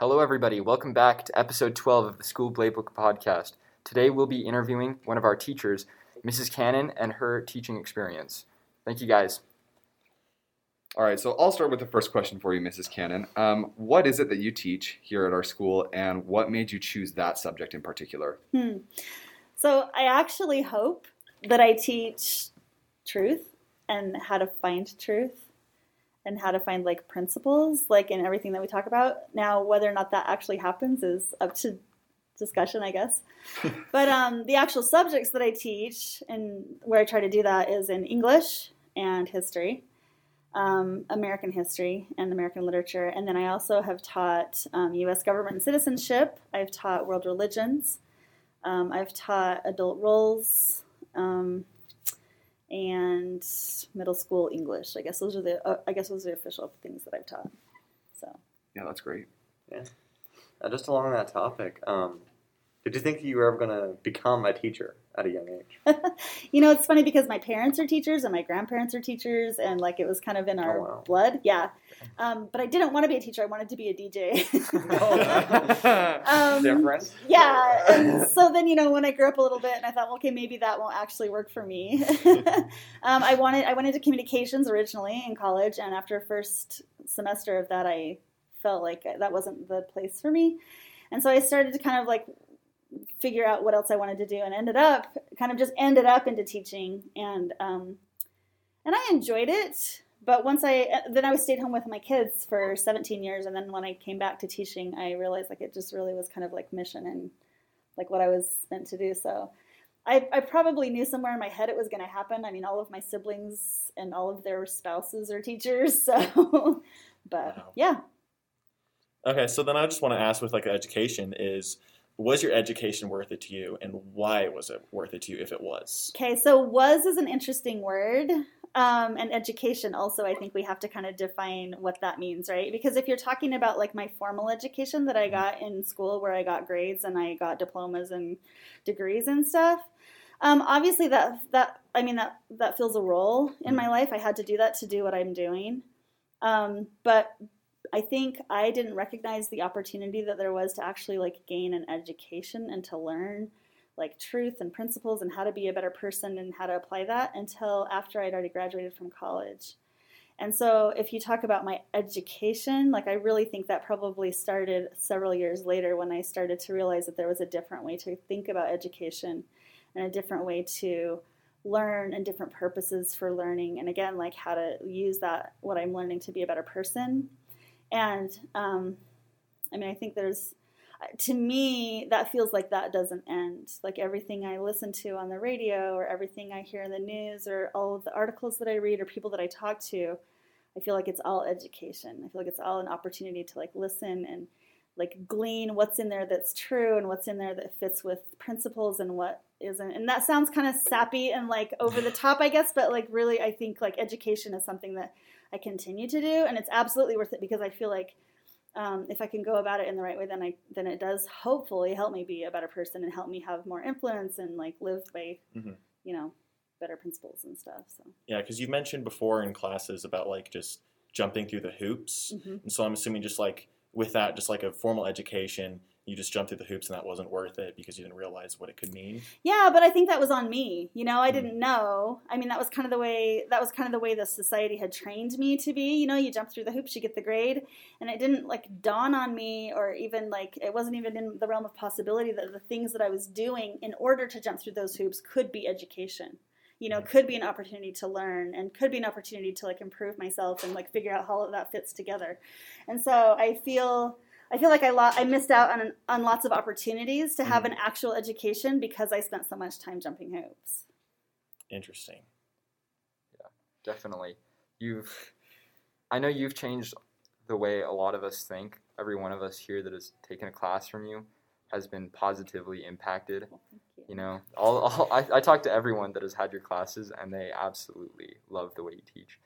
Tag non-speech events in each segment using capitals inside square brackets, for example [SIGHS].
Hello, everybody. Welcome back to episode 12 of the School Playbook podcast. Today, we'll be interviewing one of our teachers, Mrs. Cannon, and her teaching experience. Thank you, guys. All right, so I'll start with the first question for you, Mrs. Cannon. Um, what is it that you teach here at our school, and what made you choose that subject in particular? Hmm. So I actually hope that I teach truth and how to find truth and how to find like principles, like in everything that we talk about. Now, whether or not that actually happens is up to discussion, I guess. [LAUGHS] but um, the actual subjects that I teach and where I try to do that is in English and history um, American history and American literature. And then I also have taught um, U.S. government and citizenship. I've taught world religions. Um, I've taught adult roles um, and middle school English. I guess those are the uh, I guess those are the official things that I've taught. So Yeah, that's great. Yeah. Uh, just along that topic, um, did you think you were ever going to become a teacher at a young age? [LAUGHS] you know, it's funny because my parents are teachers and my grandparents are teachers, and like it was kind of in our Oh, wow. blood. Yeah. Um, but I didn't want to be a teacher. I wanted to be a DJ. [LAUGHS] Um, Different. Yeah. And [LAUGHS] so then, you know, when I grew up a little bit, and I thought, well, okay, maybe that won't actually work for me. um, I wanted, I went into communications originally in college, and after first semester of that, I felt like that wasn't the place for me, and so I started to kind of like figure out what else I wanted to do, and ended up kind of just ended up into teaching, and um, and I enjoyed it. But once I then I was stayed home with my kids for 17 years, and then when I came back to teaching, I realized like it just really was kind of like mission and like what I was meant to do. So I, I probably knew somewhere in my head it was going to happen. I mean, all of my siblings and all of their spouses are teachers, [LAUGHS] so but Wow. yeah. Okay, so then I just want to ask with like education is was your education worth it to you and why was it worth it to you if it was? Okay, so was is an interesting word. Um, and education also, I think we have to kind of define what that means, right? Because if you're talking about like my formal education that I got in school where I got grades and I got diplomas and degrees and stuff, um, obviously that that I mean that that fills a role in my life. I had to do that to do what I'm doing. Um, but I think I didn't recognize the opportunity that there was to actually like gain an education and to learn like truth and principles and how to be a better person and how to apply that until after I'd already graduated from college. And so if you talk about my education, like I really think that probably started several years later when I started to realize that there was a different way to think about education and a different way to learn and different purposes for learning and again like how to use that what i'm learning to be a better person and um, i mean i think there's to me that feels like that doesn't end. Like everything i listen to on the radio or everything i hear in the news or all of the articles that i read or people that i talk to i feel like it's all education. I feel like it's all an opportunity to like listen and like glean what's in there that's true and what's in there that fits with principles and what isn't. And that sounds kind of sappy and like over the top i guess but like really i think like education is something that i continue to do and it's absolutely worth it because i feel like um, if i can go about it in the right way then i then it does hopefully help me be a better person and help me have more influence and like live by Mhm. you know better principles and stuff so Yeah, because you mentioned before in classes about like just jumping through the hoops. mhm. And so I'm assuming just like with that, just like a formal education, you just jumped through the hoops and that wasn't worth it because you didn't realize what it could mean. Yeah, but I think that was on me. You know, I mm-hmm. didn't know. I mean, that was kind of the way that was kind of the way the society had trained me to be. You know, you jump through the hoops, you get the grade, and it didn't like dawn on me or even like it wasn't even in the realm of possibility that the things that I was doing in order to jump through those hoops could be education. You know, mm-hmm. could be an opportunity to learn and could be an opportunity to like improve myself and like figure out how all that fits together. And so I feel I feel like I lo- I missed out on on lots of opportunities to have mm-hmm. an actual education because I spent so much time jumping hoops. Interesting. Yeah, definitely. You've, I know you've changed the way a lot of us think. Every one of us here that has taken a class from you has been positively impacted. Well, thank you. You know, all, all I, I talk to everyone that has had your classes, and they absolutely love the way you teach.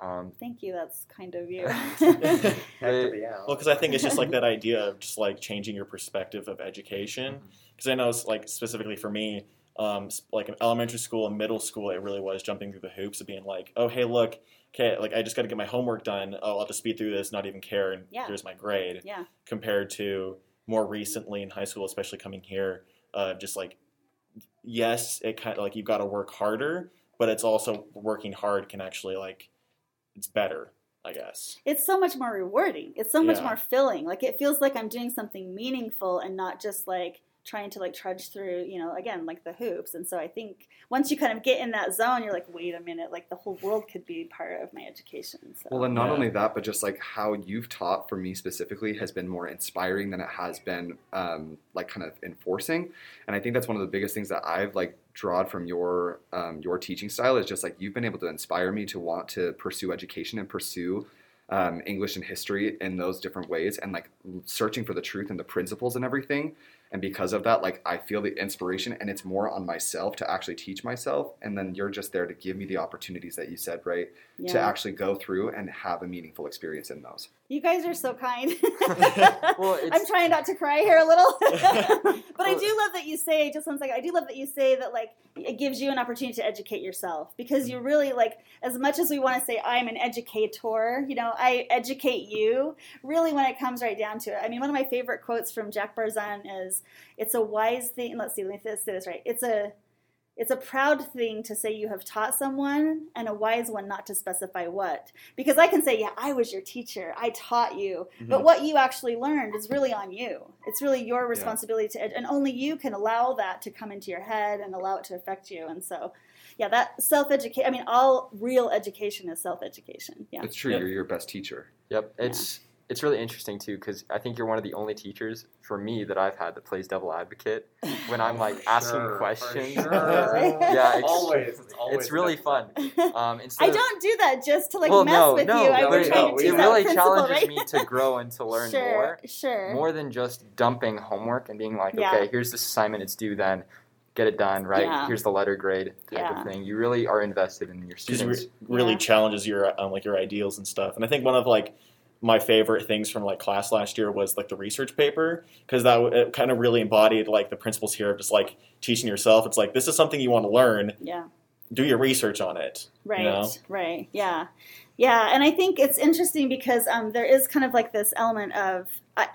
Um, Thank you. That's kind of you. [LAUGHS] [LAUGHS] Have to be out. Well, because I think it's just like that idea of just like changing your perspective of education. Because I know, it's like specifically for me, um, like in elementary school and middle school, it really was jumping through the hoops of being like, oh hey look, okay, like I just got to get my homework done. Oh, I'll just speed through this, not even care, and Yeah. here's my grade. Yeah. Compared to more recently in high school, especially coming here, uh, just like yes, it kind of like you've got to work harder, but it's also working hard can actually like it's better, I guess. It's so much more rewarding. It's so much Yeah. more filling. Like it feels like I'm doing something meaningful and not just like trying to like trudge through, you know, again, like the hoops. And so I think once you kind of get in that zone, you're like, wait a minute, like the whole world could be part of my education. So Well, and not Yeah. only that, but just like how you've taught for me specifically has been more inspiring than it has been um, like kind of enforcing. And I think that's one of the biggest things that I've like drawn from your um, your teaching style is just like you've been able to inspire me to want to pursue education and pursue um, English and history in those different ways and like searching for the truth and the principles and everything. And because of that, like I feel the inspiration and it's more on myself to actually teach myself. And then you're just there to give me the opportunities that you said, right? to actually go through and have a meaningful experience in those. You guys are so mm-hmm. kind. [LAUGHS] Well, I'm trying not to cry here a little. [LAUGHS] but I do love that you say, just one second, I do love that you say that, like, it gives you an opportunity to educate yourself because you mm-hmm. really, like, as much as we want to say, I'm an educator, you know, I educate you, really, when it comes right down to it. I mean, one of my favorite quotes from Jack Barzun is, it's a wise thing, let's see, let me say this right. It's a, it's a proud thing to say you have taught someone and a wise one not to specify what. Because I can say, yeah, I was your teacher, I taught you, mm-hmm. but what you actually learned is really on you. It's really your responsibility to, ed- and only you can allow that to come into your head and allow it to affect you. And so, yeah, that self education, I mean, all real education is self education. Yeah. It's true. Yep. You're your best teacher. Yep, it's it's really interesting too because I think you're one of the only teachers for me that I've had that plays devil advocate when I'm like [LAUGHS] asking Sure, for questions. sure. [LAUGHS] Yeah, it's, always. It's always. it's really fun. Um, I don't do that just to like well, mess no, with no, you. I but it, trying no, to it that really challenges right? me to grow and to learn sure, more. Sure. More than just dumping homework and being like, Yeah. okay, here's this assignment, it's due then, get it done, right? Yeah. Here's the letter grade type Yeah. of thing. You really are invested in your Because students. re- really Yeah. challenges your um, like your ideals and stuff. And I think one of like my favorite things from like class last year was like the research paper because that it kind of really embodied like the principles here of just like teaching yourself. It's like this is something you want to learn. yeah. Do your research on it. Right, know? right, yeah, yeah, and I think it's interesting because um, there is kind of like this element of I,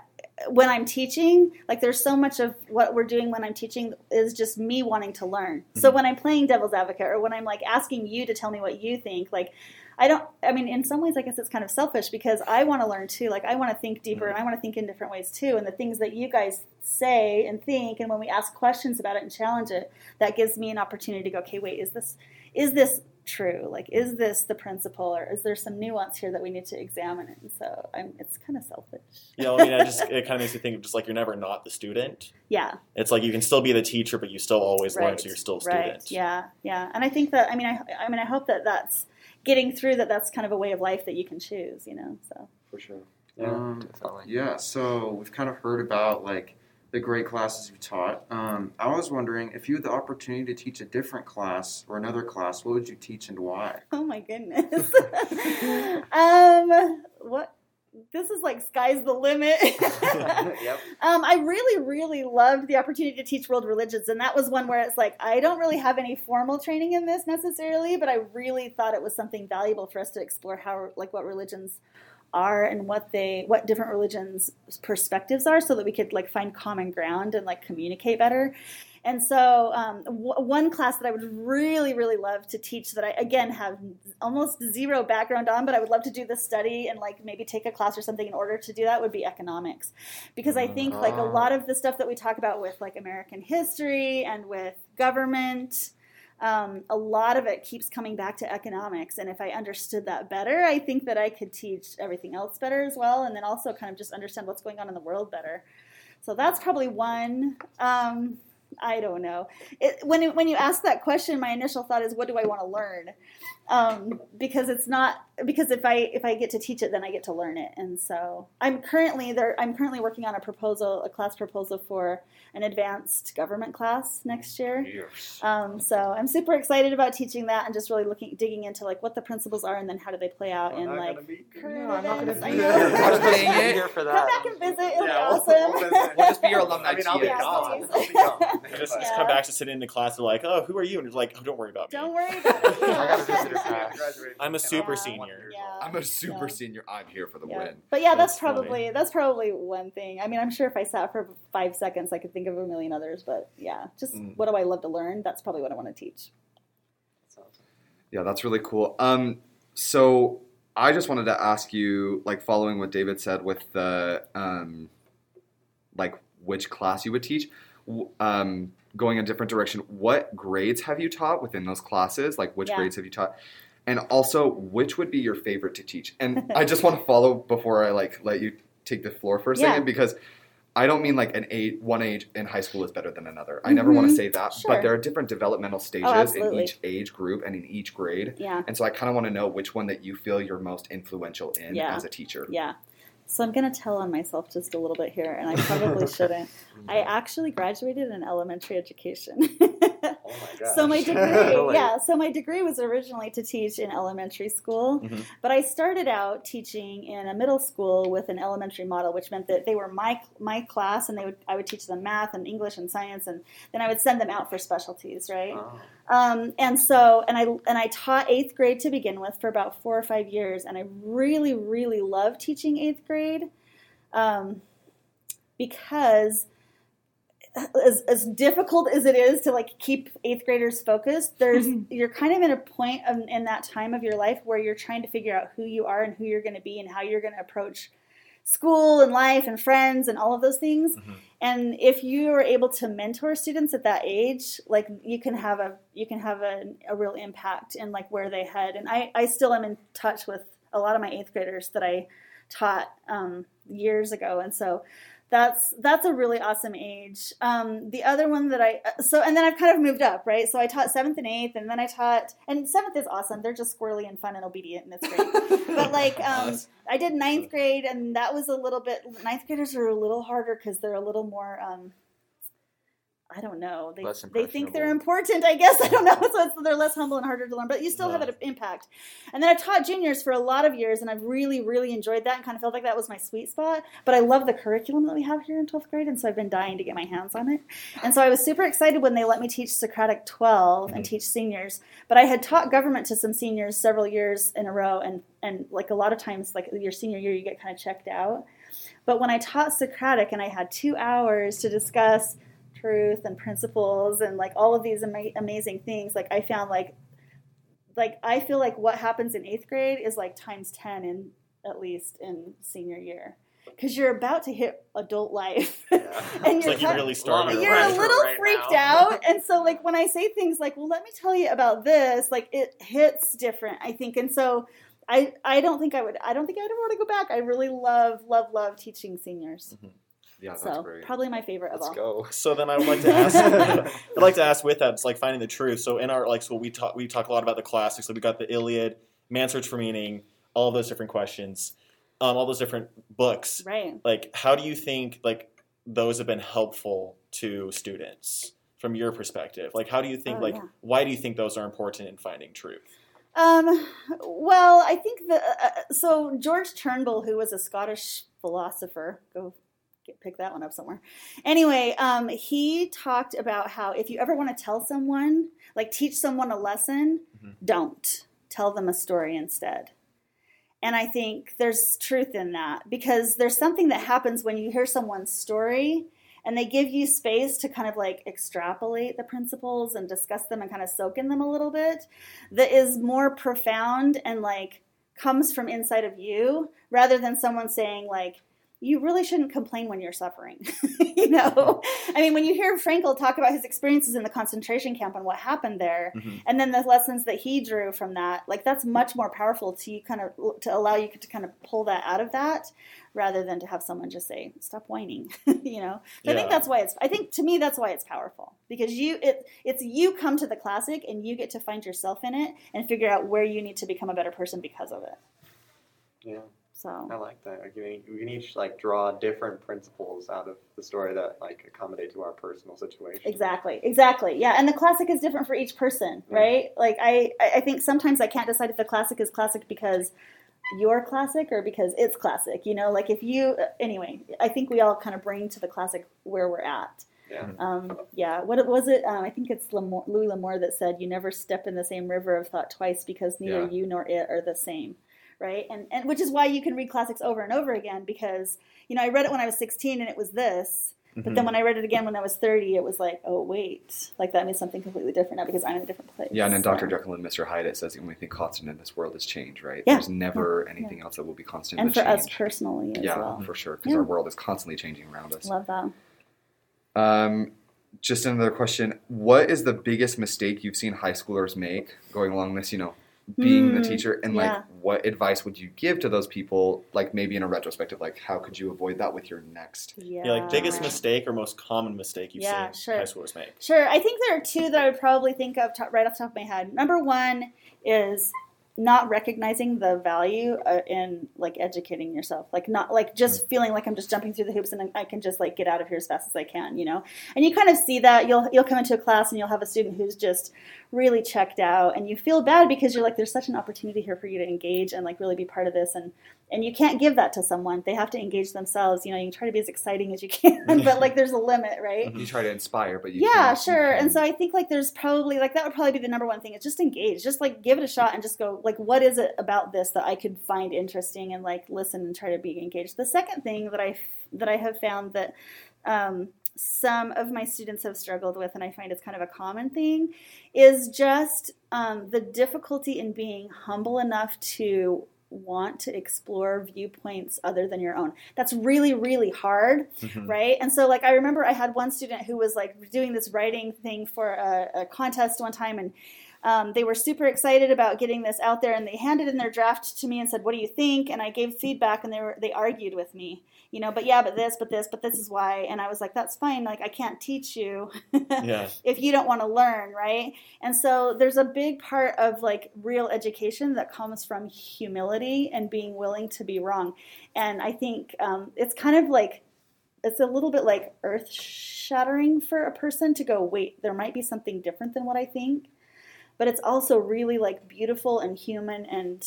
when I'm teaching, like there's so much of what we're doing when I'm teaching is just me wanting to learn. So Mm-hmm. when I'm playing devil's advocate or when I'm like asking you to tell me what you think, like I don't. I mean, in some ways, I guess it's kind of selfish because I want to learn too. Like I want to think deeper and I want to think in different ways too. And the things that you guys say and think, and when we ask questions about it and challenge it, that gives me an opportunity to go, okay, wait, is this is this true? Like, is this the principle, or is there some nuance here that we need to examine? And so, I'm, it's kind of selfish. yeah, I mean, I just [LAUGHS] it kind of makes me think of just like you're never not the student. Yeah, It's like you can still be the teacher, but you still always learn, so you're still a student. right. Yeah, yeah. And I think that I mean, I, I mean, I hope that that's getting through that. That's kind of a way of life that you can choose. You know, so For sure. Yeah. Um, Definitely. yeah, so we've kind of heard about like the great classes you've taught. Um, I was wondering if you had the opportunity to teach a different class or another class, what would you teach and why? oh my goodness. [LAUGHS] um, what? This is like sky's the limit. [LAUGHS] yep. Um, I really, really loved the opportunity to teach world religions, and that was one where it's like I don't really have any formal training in this necessarily, but I really thought it was something valuable for us to explore how, like, what religions are and what they, what different religions' perspectives are, so that we could like find common ground and like communicate better. And so, um, w- one class that I would really, really love to teach that I again have almost zero background on, but I would love to do the study and like maybe take a class or something in order to do that would be economics, because I think like a lot of the stuff that we talk about with like American history and with government. Um, a lot of it keeps coming back to economics, and if I understood that better, I think that I could teach everything else better as well, and then also kind of just understand what's going on in the world better. So that's probably one. Um, I don't know. It, when it, when you ask that question, my initial thought is, what do I want to learn? Um, because it's not because if I if I get to teach it, then I get to learn it. And so I'm currently there. I'm currently working on a proposal, a class proposal for an advanced government class next year. Yes. Um, so I'm super excited about teaching that and just really looking digging into like what the principles are and then how do they play out in like current No, I'm not gonna events. be I there. know. Dang Dang it. here for Come that. back and visit. It'll Yeah, be we'll- awesome. we'll. [LAUGHS] We'll just be your alumni I mean, I'll be TA. gone. I'll be gone. [LAUGHS] Just, But- just come back to sit in the class. They're like, "Oh, who are you?" And it's like, "Oh, don't worry about me. Don't worry about [LAUGHS] it. I got a visitor pass. Graduated I'm a super Yeah. senior. Yeah. I'm a super Yeah. senior. I'm here for the Yeah. win. But yeah, that's, That's funny. probably that's probably one thing. I mean, I'm sure if I sat for five seconds, I could think of a million others. But yeah, just Mm. what do I love to learn? That's probably what I want to teach. Yeah, that's really cool. Um, so I just wanted to ask you, like, following what David said with the, um, like, which class you would teach, w- um, going a different direction. What grades have you taught within those classes? Like, which Yeah. grades have you taught? And also, which would be your favorite to teach? And [LAUGHS] I just want to follow before I like let you take the floor for a Yeah. second because I don't mean like an age, one age in high school is better than another. I never want to mm-hmm. say that, Sure. Oh, but there are different developmental oh, stages in each age group and in each grade. Yeah, And so I kind of want to know which one that you feel you're most influential in Yeah. as a teacher. yeah. So I'm gonna tell on myself just a little bit here, and I probably [LAUGHS] shouldn't. I actually graduated in elementary education. [LAUGHS] Oh my. [LAUGHS] So my degree, [LAUGHS] yeah. So my degree was originally to teach in elementary school, Mhm. but I started out teaching in a middle school with an elementary model, which meant that they were my my class, and they would I would teach them math and English and science, and then I would send them out for specialties, right? Oh. Um, and so, and I and I taught eighth grade to begin with for about four or five years, and I really, really loved teaching eighth grade um, because as, as difficult as it is to like keep eighth graders focused, there's you're kind of in a point of, in that time of your life where you're trying to figure out who you are and who you're going to be and how you're going to approach school and life and friends and all of those things. Mhm. And if you are able to mentor students at that age, like you can have a you can have a, a real impact in like where they head. And I, I still am in touch with a lot of my eighth graders that I taught um, years ago. And so that's that's a really awesome age. Um, the other one that I so and then I've kind of moved up, right? So I taught seventh and eighth, and then I taught and seventh is awesome. They're just squirrely and fun and obedient, and it's great. [LAUGHS] but like um, I did ninth grade, and that was a little bit. Ninth graders are a little harder because they're a little more. Um, I don't know. They, they think they're important. I guess [LAUGHS] I don't know. So they're less humble and harder to learn, but you still have an impact. And then I've taught juniors for a lot of years, and I've really, really enjoyed that, and kind of felt like that was my sweet spot. But I love the curriculum that we have here in twelfth grade, and so I've been dying to get my hands on it. And so I was super excited when they let me teach Socratic 12 and Mhm. teach seniors. But I had taught government to some seniors several years in a row, and and like a lot of times, like your senior year, you get kind of checked out. But when I taught Socratic, and I had two hours to discuss truth and principles and like all of these ama- amazing things, like I found like like I feel like what happens in eighth grade is like times ten in at least in senior year. Because you're about to hit adult life, [LAUGHS] [LAUGHS] and you're like you really started. you're a little right freaked now. out [LAUGHS] and so like when i say things like well let me tell you about this like it hits different i think and so i i don't think i would i don't think i'd ever want to go back i really love love love teaching seniors mm-hmm. Yeah, that's so great. probably my favorite Let's of all go. So then I would like to [LAUGHS] ask. [LAUGHS] I'd like to ask with that. It's like finding the truth. So in our like, school, we talk we talk a lot about the classics. So we got the Iliad, Man's Search for Meaning, all of those different questions, um, all those different books. right Like, how do you think like those have been helpful to students from your perspective? Like, how do you think Oh, like yeah. why do you think those are important in finding truth? um well i think the uh, uh, so george turnbull who was a scottish philosopher go get, pick that one up somewhere anyway um he talked about how if you ever want to tell someone like teach someone a lesson Mhm. don't tell them a story instead and i think there's truth in that because there's something that happens when you hear someone's story and they give you space to kind of like extrapolate the principles and discuss them and kind of soak in them a little bit that is more profound and like comes from inside of you rather than someone saying like you really shouldn't complain when you're suffering [LAUGHS] you know? I mean when you hear Frankl talk about his experiences in the concentration camp and what happened there Mhm. and then the lessons that he drew from that like that's much more powerful to you kind of to allow you to kind of pull that out of that rather than to have someone just say stop whining [LAUGHS] you know? So i think that's why it's i think to me that's why it's powerful because you it it's you come to the classic and you get to find yourself in it and figure out where you need to become a better person because of it. Yeah, so I like that. Like, you know, we can each like draw different principles out of the story that like accommodate to our personal situation. Exactly, exactly. Yeah, and the classic is different for each person, Yeah. right? Like I, I I think sometimes I can't decide if the classic is classic because you're classic or because it's classic. You know, like if you anyway, I think we all kind of bring to the classic where we're at. Yeah. Um, yeah. What was it? Um, I think it's L'Amour, Louis L'Amour that said, "You never step in the same river of thought twice because neither Yeah. you nor it are the same." Right. And and which is why you can read classics over and over again because you know I read it when I was 16 and it was this. But then when I read it again when I was 30, it was like, oh, wait, like that means something completely different now because I'm in a different place. Yeah, and then So- Dr. Jekyll and Mr. Hyde, it says the only thing constant in this world is change, right? Yeah. There's never anything else that will be constant And for us personally as yeah, well. for sure, because Yeah. our world is constantly changing around us. Love that. Um, just another question: What is the biggest mistake you've seen high schoolers make going along this? You know, being the Hmm, teacher, and yeah. like, what advice would you give to those people? Like, maybe in a retrospective, like, how could you avoid that with your next? Yeah. Yeah, like biggest mistake or most common mistake you've Yeah, seen sure. high schoolers make. Sure. I think there are two that I would probably think of top, right off the top of my head. Number one is not recognizing the value uh, in like educating yourself. Like not like just feeling like i'm just jumping through the hoops and i can just like get out of here as fast as i can you know? And you kind of see that. You'll you'll come into a class and you'll have a student who's just really checked out and you feel bad because you're like there's such an opportunity here for you to engage and like really be part of this and and you can't give that to someone. They have to engage themselves. You know you can try to be as exciting as you can [LAUGHS] but like there's a limit right? You try to inspire, but you yeah sure. And so i think like there's probably like that would probably be the number one thing is just engage. Just like give it a shot and just go like what is it about this that i could find interesting and like listen and try to be engaged. The second thing that i that i have found that um, some of my students have struggled with and i find it's kind of a common thing is just um, the difficulty in being humble enough to want to explore viewpoints other than your own that's really really hard Mhm. right? And so, like, I remember I had one student who was like doing this writing thing for a, a contest one time, and um, they were super excited about getting this out there, and they handed in their draft to me and said, "What do you think?" And I gave feedback, and they were they argued with me, you know, but yeah, but this, but this, but this is why, and I was like, "That's fine. Like, I can't teach you." [LAUGHS] Yeah. if you don't want to learn, right? And so there's a big part of like real education that comes from humility and being willing to be wrong. And I think um, it's kind of like, it's a little bit like earth shattering for a person to go, wait, there might be something different than what I think. But it's also really like beautiful and human and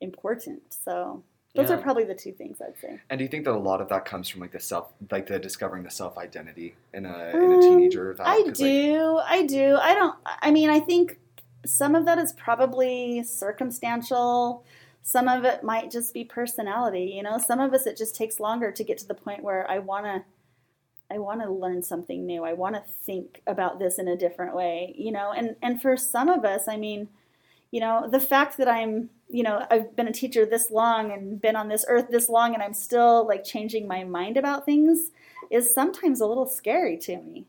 important. So those Yeah. are probably the two things I'd say. And do you think that a lot of that comes from like the self, like the discovering the self identity in a in Um, a teenager? That, I 'cause, like, do. I do. I don't. I mean, I think some of that is probably circumstantial. Some of it might just be personality. You know, some of us it just takes longer to get to the point where I want to. I want to learn something new. I want to think about this in a different way. You know, and and for some of us, I mean, you know, the fact that I'm, you know, I've been a teacher this long and been on this earth this long, and I'm still like changing my mind about things is sometimes a little scary to me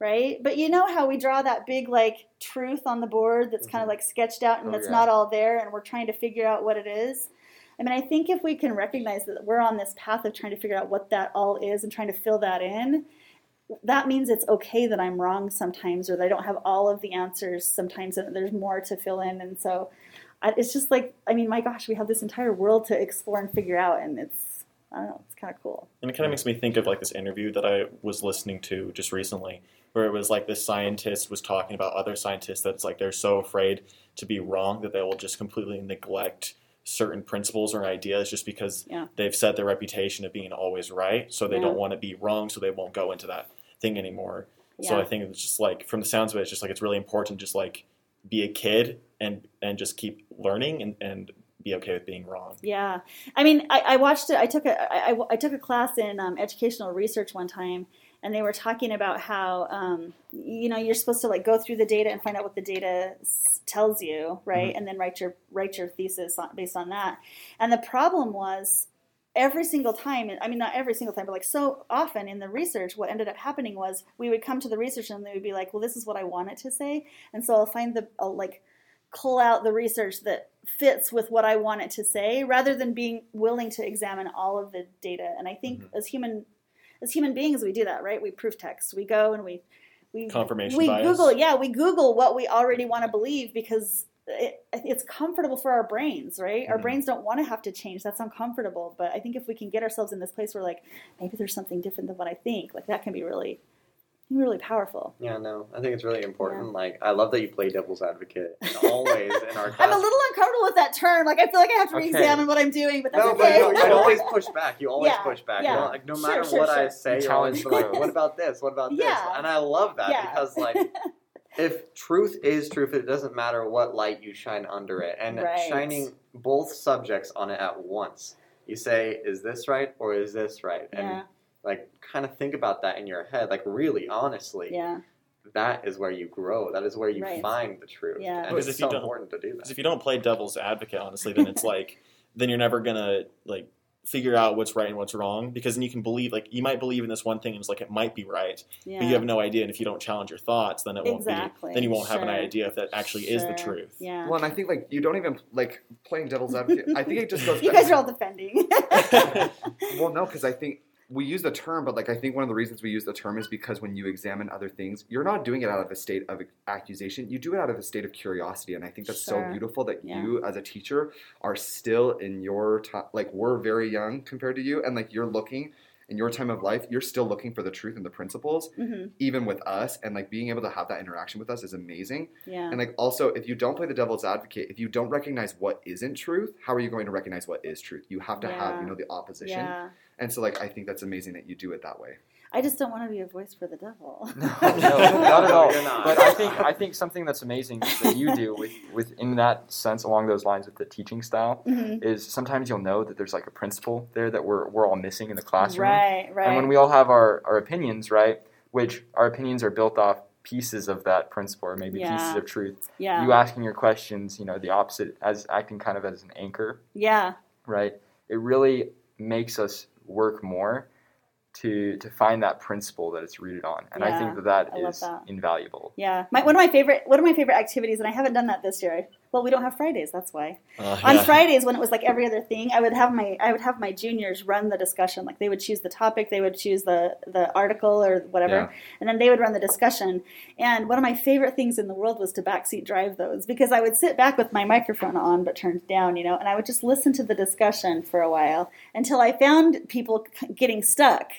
right? But you know how we draw that big like truth on the board that's kind of mm-hmm. like sketched out and Oh, it's yeah. not all there and we're trying to figure out what it is. I mean, I think if we can recognize that we're on this path of trying to figure out what that all is and trying to fill that in, that means it's okay that I'm wrong sometimes or that I don't have all of the answers sometimes and there's more to fill in. And so it's just like, I mean, my gosh, we have this entire world to explore and figure out and it's, I don't know, it's kind of cool. And it kind of makes me think of like this interview that I was listening to just recently, where it was like this scientist was talking about other scientists that's like they're so afraid to be wrong that they will just completely neglect certain principles or ideas just because Yeah. they've set their reputation of being always right. So they Yeah. don't want to be wrong, so they won't go into that thing anymore. So I think it's just like from the sounds of it, it's just like it's really important just like be a kid and and just keep learning and, and be okay with being wrong. Yeah, I mean, I, I watched it. I took a I, I- I took a class in um, educational research one time, and they were talking about how um, you know you're supposed to like go through the data and find out what the data s- tells you, right, and then write your write your thesis on, based on that. And the problem was every single time i mean not every single time but like so often in the research what ended up happening was we would come to the research and they would be like well this is what i want it to say and so i'll find the i'll like cull out the research that fits with what I want it to say rather than being willing to examine all of the data. And I think as human as human beings we do that, right? We proof text. We go and we we Confirmation we bias. Google, yeah, we Google what we already want to believe because it, it's comfortable for our brains, right? Our Mhm. brains don't want to have to change. That's uncomfortable. But I think if we can get ourselves in this place where like maybe there's something different than what I think, like that can be really really powerful. Yeah, no, I think it's really important. Like, I love that you play devil's advocate [LAUGHS] always in our class. I'm a little uncomfortable with that term. Like I feel like I have to Okay. re-examine what I'm doing, but that's No, but okay. you, you [LAUGHS] always push back. You always Yeah, push back. yeah. You know, like no Sure, matter sure, what I say, You you're always like, "What about this? What about this?" Yeah. And I love that Yeah. because, like, [LAUGHS] if truth is truth, it doesn't matter what light you shine under it, and Right. shining both subjects on it at once. You say, "Is this right or is this right?" And yeah, like, kind of think about that in your head, like, really, honestly. yeah, That is where you grow. That is where you Right. find the truth. Yeah. And Because it's if you so don't- important to do Because that. if you don't play devil's advocate, honestly, then it's [LAUGHS] like then you're never gonna like figure out what's right and what's wrong because then you can believe like you might believe in this one thing and it's like it might be right yeah. but you have no idea and if you don't challenge your thoughts then it won't be then you won't have an idea if that actually is the truth Yeah. Well, and I think like you don't even like playing devil's advocate. I think it just goes. [LAUGHS] you guys are all defending. [LAUGHS] Well, no, because I think we use the term, but like I think one of the reasons we use the term is because when you examine other things, you're not doing it out of a state of accusation. You do it out of a state of curiosity, and I think that's Sure. so beautiful that Yeah. you, as a teacher, are still in your time. Like we're very young compared to you, and like you're looking in your time of life, you're still looking for the truth and the principles, hmm even with us, and like being able to have that interaction with us is amazing. Yeah. And like also, if you don't play the devil's advocate, if you don't recognize what isn't truth, how are you going to recognize what is truth? You have to have you know the opposition. Yeah. And so, like, I think that's amazing that you do it that way. I just don't want to be a voice for the devil. [LAUGHS] No, no, not at [LAUGHS] all. You're not. But I think I think something that's amazing that you do with, with in that sense along those lines with the teaching style hmm is sometimes you'll know that there's like a principle there that we're we're all missing in the classroom. Right. Right. And when we all have our, our opinions, right, which our opinions are built off pieces of that principle or maybe Yeah. pieces of truth. yeah. You asking your questions, you know, the opposite as acting kind of as an anchor, yeah. right? It really makes us work more to to find that principle that it's rooted on. And I think that that I is that. invaluable. Yeah. My, one of my favorite one of my favorite activities, and I haven't done that this year. Well, we don't have Fridays. That's why. Uh, on yeah. Fridays when it was like every other thing, I would have my I would have my juniors run the discussion. Like they would choose the topic, they would choose the the article or whatever, Yeah. and then they would run the discussion. And one of my favorite things in the world was to backseat drive those because I would sit back with my microphone on but turned down, you know, and I would just listen to the discussion for a while until I found people getting stuck,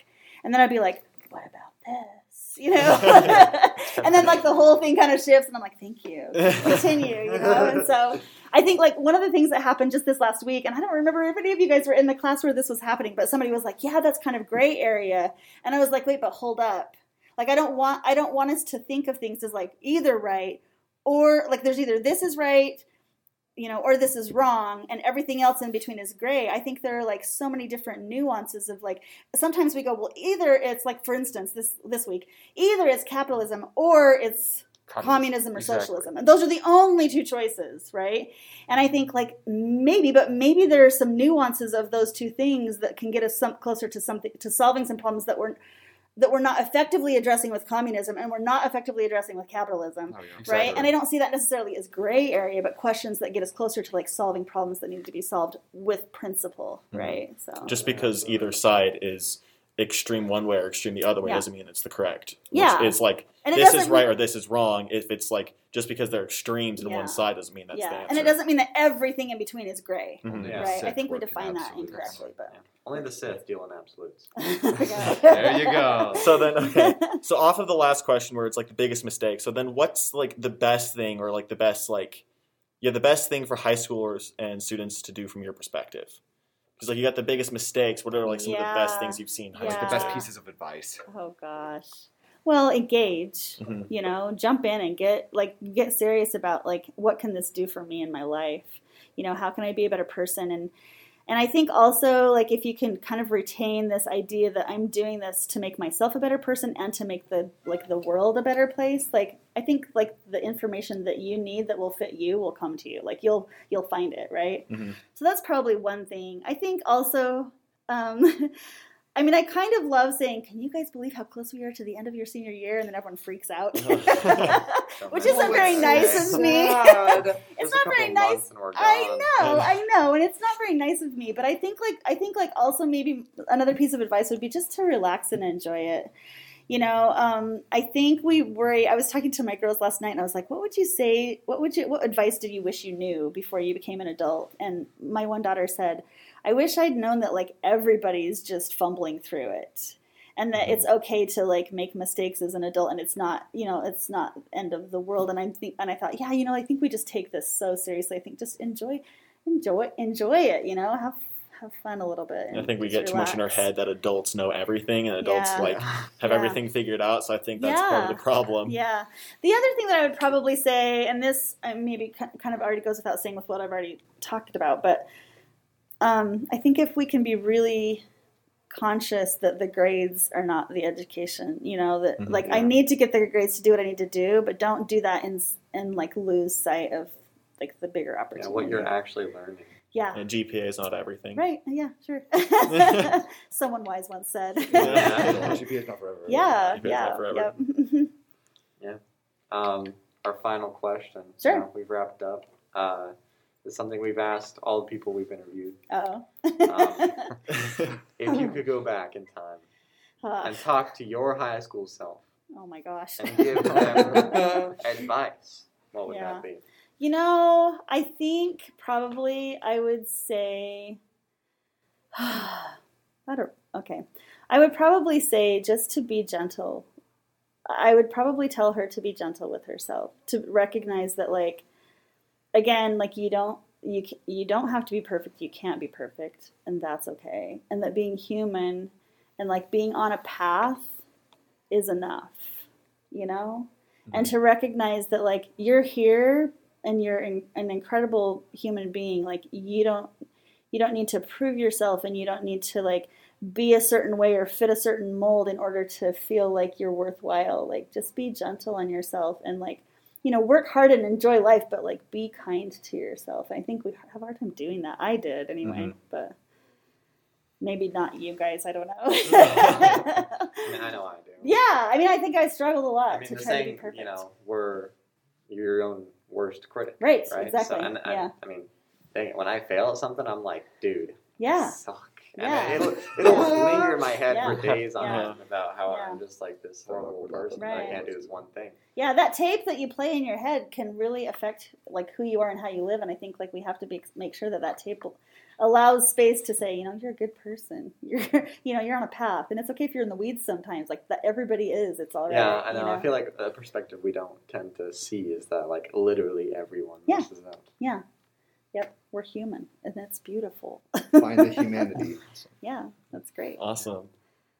and then I'd be like, "What about this?" [LAUGHS] You know, [LAUGHS] and then like the whole thing kind of shifts, and I'm like, "Thank you." continue, you know? And so I think like one of the things that happened just this last week, and I don't remember if any of you guys were in the class where this was happening, but somebody was like, Yeah, that's kind of gray area. And I was like, wait, but hold up. Like I don't want I don't want us to think of things as like either right or like there's either this is right, you know, or this is wrong, and everything else in between is gray. I think there are like so many different nuances of like sometimes we go, well, either it's like for instance, this this week, either it's capitalism or it's communism or Exactly. socialism. And those are the only two choices, right? And I think like maybe, but maybe there are some nuances of those two things that can get us some closer to something to solving some problems that we're that we're not effectively addressing with communism and we're not effectively addressing with capitalism. Oh, yeah. Right, Exactly. and I don't see that necessarily as gray area, but questions that get us closer to like solving problems that need to be solved with principle, Mhm. right? So just because either side is extreme one way or extreme the other way Yeah. doesn't mean it's the correct. Which Yeah. is like and this is right mean- or this is wrong. If it's like just because they're extremes in Yeah. one side doesn't mean that's yeah, the answer. and it doesn't mean that everything in between is gray, Mhm. Yeah. right? I think we work in define that absolutes. incorrectly, but Yeah. Only the Sith deal in absolutes. [LAUGHS] [LAUGHS] There you go. So then, okay. [LAUGHS] So off of the last question, where it's like the biggest mistake. So then, what's like the best thing, or like the best like, yeah, the best thing for high schoolers and students to do from your perspective? Because like you got the biggest mistakes. What are like some of the best things you've seen? in high Like the best pieces of advice. Oh gosh. Well, engage. Mhm. You know, jump in and get like get serious about like what can this do for me in my life? You know, how can I be a better person and and I think also like if you can kind of retain this idea that I'm doing this to make myself a better person and to make the like the world a better place, like I think like the information that you need that will fit you will come to you. Like you'll you'll find it, right? Mhm. So that's probably one thing. I think also um [LAUGHS] I mean, I kind of love saying, "Can you guys believe how close we are to the end of your senior year?" And then everyone freaks out, [LAUGHS] [LAUGHS] which isn't very nice of me. [LAUGHS] It's not very nice. I know, I know, and it's not very nice of me. But I think, like, I think, like, also maybe another piece of advice would be just to relax and enjoy it. You know, um, I think we worry. I was talking to my girls last night, and I was like, "What would you say? What would you? What advice did you wish you knew before you became an adult?" And my one daughter said, "I wish I'd known that like everybody's just fumbling through it." and that it's okay to like make mistakes as an adult and it's not you know it's not end of the world and i'm think and i thought yeah you know i think we just take this so seriously i think just enjoy enjoy enjoy it you know have have fun a little bit I think we get too much in our head that adults know everything and adults Yeah. like [SIGHS] have Yeah. everything figured out. So I think that's part of the problem. Yeah. The other thing that I would probably say, and this uh, maybe kind of already goes without saying with what I've already talked about, but um, I think if we can be really conscious that the grades are not the education, you know, that Mhm. like I need to get the grades to do what I need to do, but don't do that and and like lose sight of like the bigger Yeah, opportunity. what you're actually learning. yeah. And GPA is not everything. Right. Yeah. Sure. [LAUGHS] [LAUGHS] Someone wise once said. Yeah. [LAUGHS] GPA is not forever. yeah. GPA not Yeah. forever. Yep. Um, our final question. Sure. Now we've wrapped up. Uh, is something we've asked all the people we've interviewed. Oh. If you could go back in time Uh, and talk to your high school self oh my gosh. and give them [LAUGHS] advice, what would Yeah. that be? You know, I think probably I would say. [SIGHS] I don't. Okay, I would probably say just to be gentle. I would probably tell her to be gentle with herself, to recognize that, like, again, like you don't you you don't have to be perfect. You can't be perfect, and that's okay. And that being human and like being on a path is enough. You know, and mm-hmm. to recognize that like you're here and you're in, an incredible human being like you don't you don't need to prove yourself and you don't need to like be a certain way or fit a certain mold in order to feel like you're worthwhile like just be gentle on yourself and like you know work hard and enjoy life but like be kind to yourself i think we have a hard time doing that i did anyway Mhm. but maybe not you guys i don't know [LAUGHS] I mean, I know I do. yeah i mean i think i struggled a lot I mean, to try to be perfect you know, we're your own worst critic. Right, Right. exactly. So, and yeah, I, I mean, dang it, when I fail at something, I'm like, dude, yeah, suck. And Yeah. it'll, it'll [LAUGHS] linger in my head Yeah. for days on Yeah. end about how Yeah. I'm just like this horrible person that I can't do this one thing. yeah. That tape that you play in your head can really affect like who you are and how you live. And I think like we have to be, make sure that that tape allows space to say, you know, you're a good person. [LAUGHS] You're, you know, you're on a path, and it's okay if you're in the weeds sometimes. Like that, everybody is. It's all right. Yeah, I you know. I feel like a perspective we don't tend to see is that like literally everyone Yeah. misses out. Yep, we're human, and that's beautiful. Find the [LAUGHS] humanity. yeah, that's great. Awesome.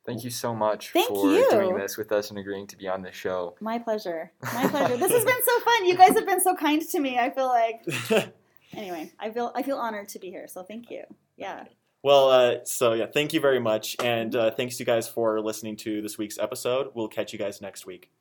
Thank you so much Thank for you. doing this with us and agreeing to be on the show. My pleasure. My pleasure. this has been so fun. You guys have been so kind to me. I feel like [LAUGHS] anyway. I feel I feel honored to be here. So thank you. Yeah. well, uh, so yeah, thank you very much. And uh, thanks you guys for listening to this week's episode. We'll catch you guys next week.